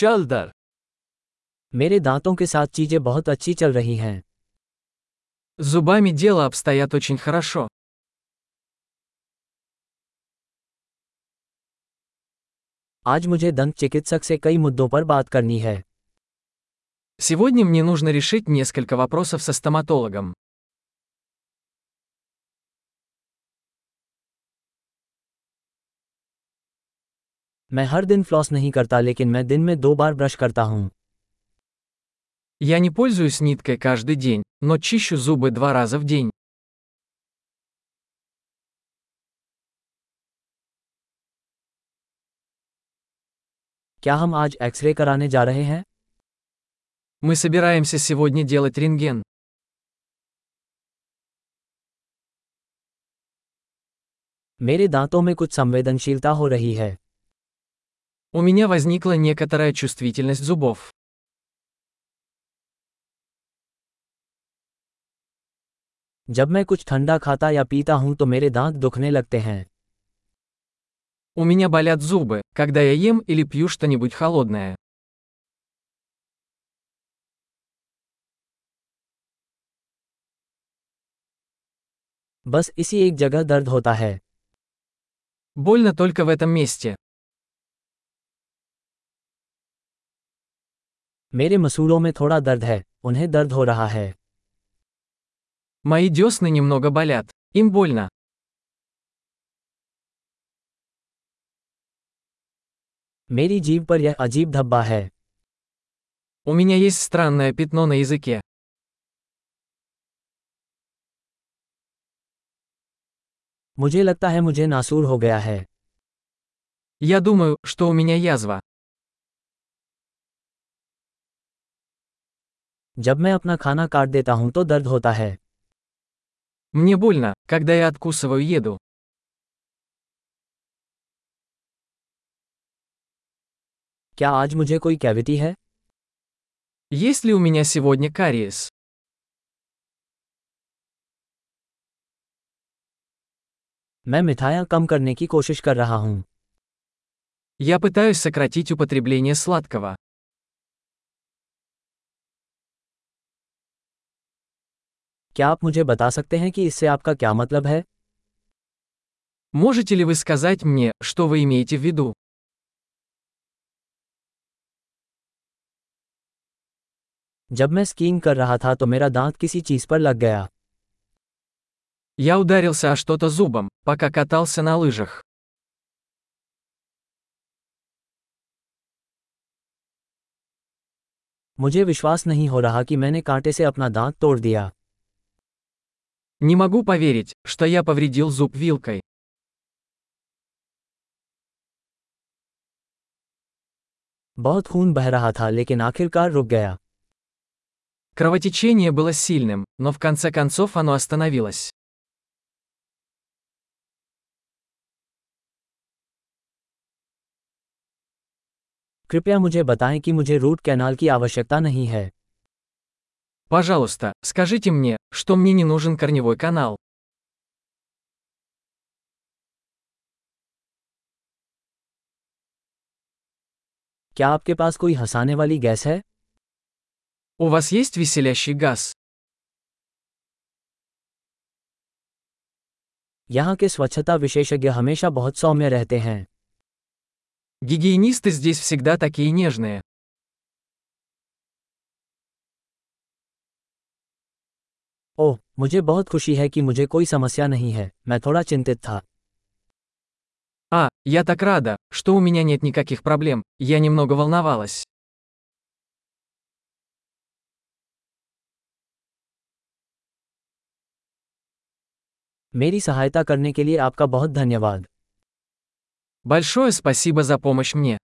चल दर मेरे दांतों के साथ चीजें बहुत अच्छी चल रही हैं С зубами дело обстоят очень хорошо. आज मुझे दंत चिकित्सक से कई मुद्दों पर बात करनी है Сегодня мне нужно решить несколько вопросов со стоматологом. मैं हर दिन फ्लॉस नहीं करता लेकिन मैं दिन में दो बार ब्रश करता हूँ Я не пользуюсь ниткой каждый день, но чищу зубы два раза в день. क्या हम आज एक्सरे कराने जा रहे हैं Мы собираемся сегодня делать рентген. मेरे दांतों में कुछ संवेदनशीलता हो रही है У меня возникла некоторая чувствительность зубов. जब मैं कुछ ठंडा खाता या पीता हूं तो मेरे दांत दुखने लगते हैं У меня болят зубы, когда я ем или пью что-нибудь холодное. बस इसी एक जगह दर्द होता है Больно только в этом месте. मेरे मसूड़ों में थोड़ा दर्द है उन्हें दर्द हो रहा है Мои десны немного болят. Им больно. मेरी जीभ पर यह अजीब धब्बा है У меня есть странное пятно на языке. मुझे लगता है मुझे नासूर हो गया है Я думаю, что у меня язва. जब मैं अपना खाना काट देता हूं तो दर्द होता है Мне больно, когда я откусываю еду. क्या आज मुझे कोई कैविटी है Есть ли у меня сегодня кариес? मैं मिठाइयाँ कम करने की कोशिश कर रहा हूँ Я пытаюсь сократить употребление сладкого. क्या आप मुझे बता सकते हैं कि इससे आपका क्या मतलब है Можете ли вы сказать мне, что вы имеете в виду? जब मैं स्कीइंग कर रहा था तो मेरा दांत किसी चीज पर लग गया Я ударился о что-то зубом, пока катался на лыжах. मुझे विश्वास नहीं हो रहा कि मैंने कांटे से अपना दांत तोड़ दिया Не могу поверить, что я повредил зуб вилкой. बहुत खून बह रहा था लेकिन आखिरकार रुक गया Кровотечение было сильным, но в конце концов оно остановилось. कृपया मुझे बताएं कि मुझे रूट कैनाल की आवश्यकता नहीं है Пожалуйста, скажите мне, что мне не нужен корневой канал. क्या आपके पास कोई हंसाने वाली गैस है У вас есть веселящий газ? यहाँ के स्वच्छता विशेषज्ञ हमेशा बहुत सौम्य रहते हैं Гигиенисты здесь всегда такие нежные. ओह मुझे बहुत खुशी है कि मुझे कोई समस्या नहीं है मैं थोड़ा चिंतित था А, я так рада, что у меня нет никаких проблем, я немного волновалась. मेरी सहायता करने के लिए आपका बहुत धन्यवाद Большое спасибо за помощь мне.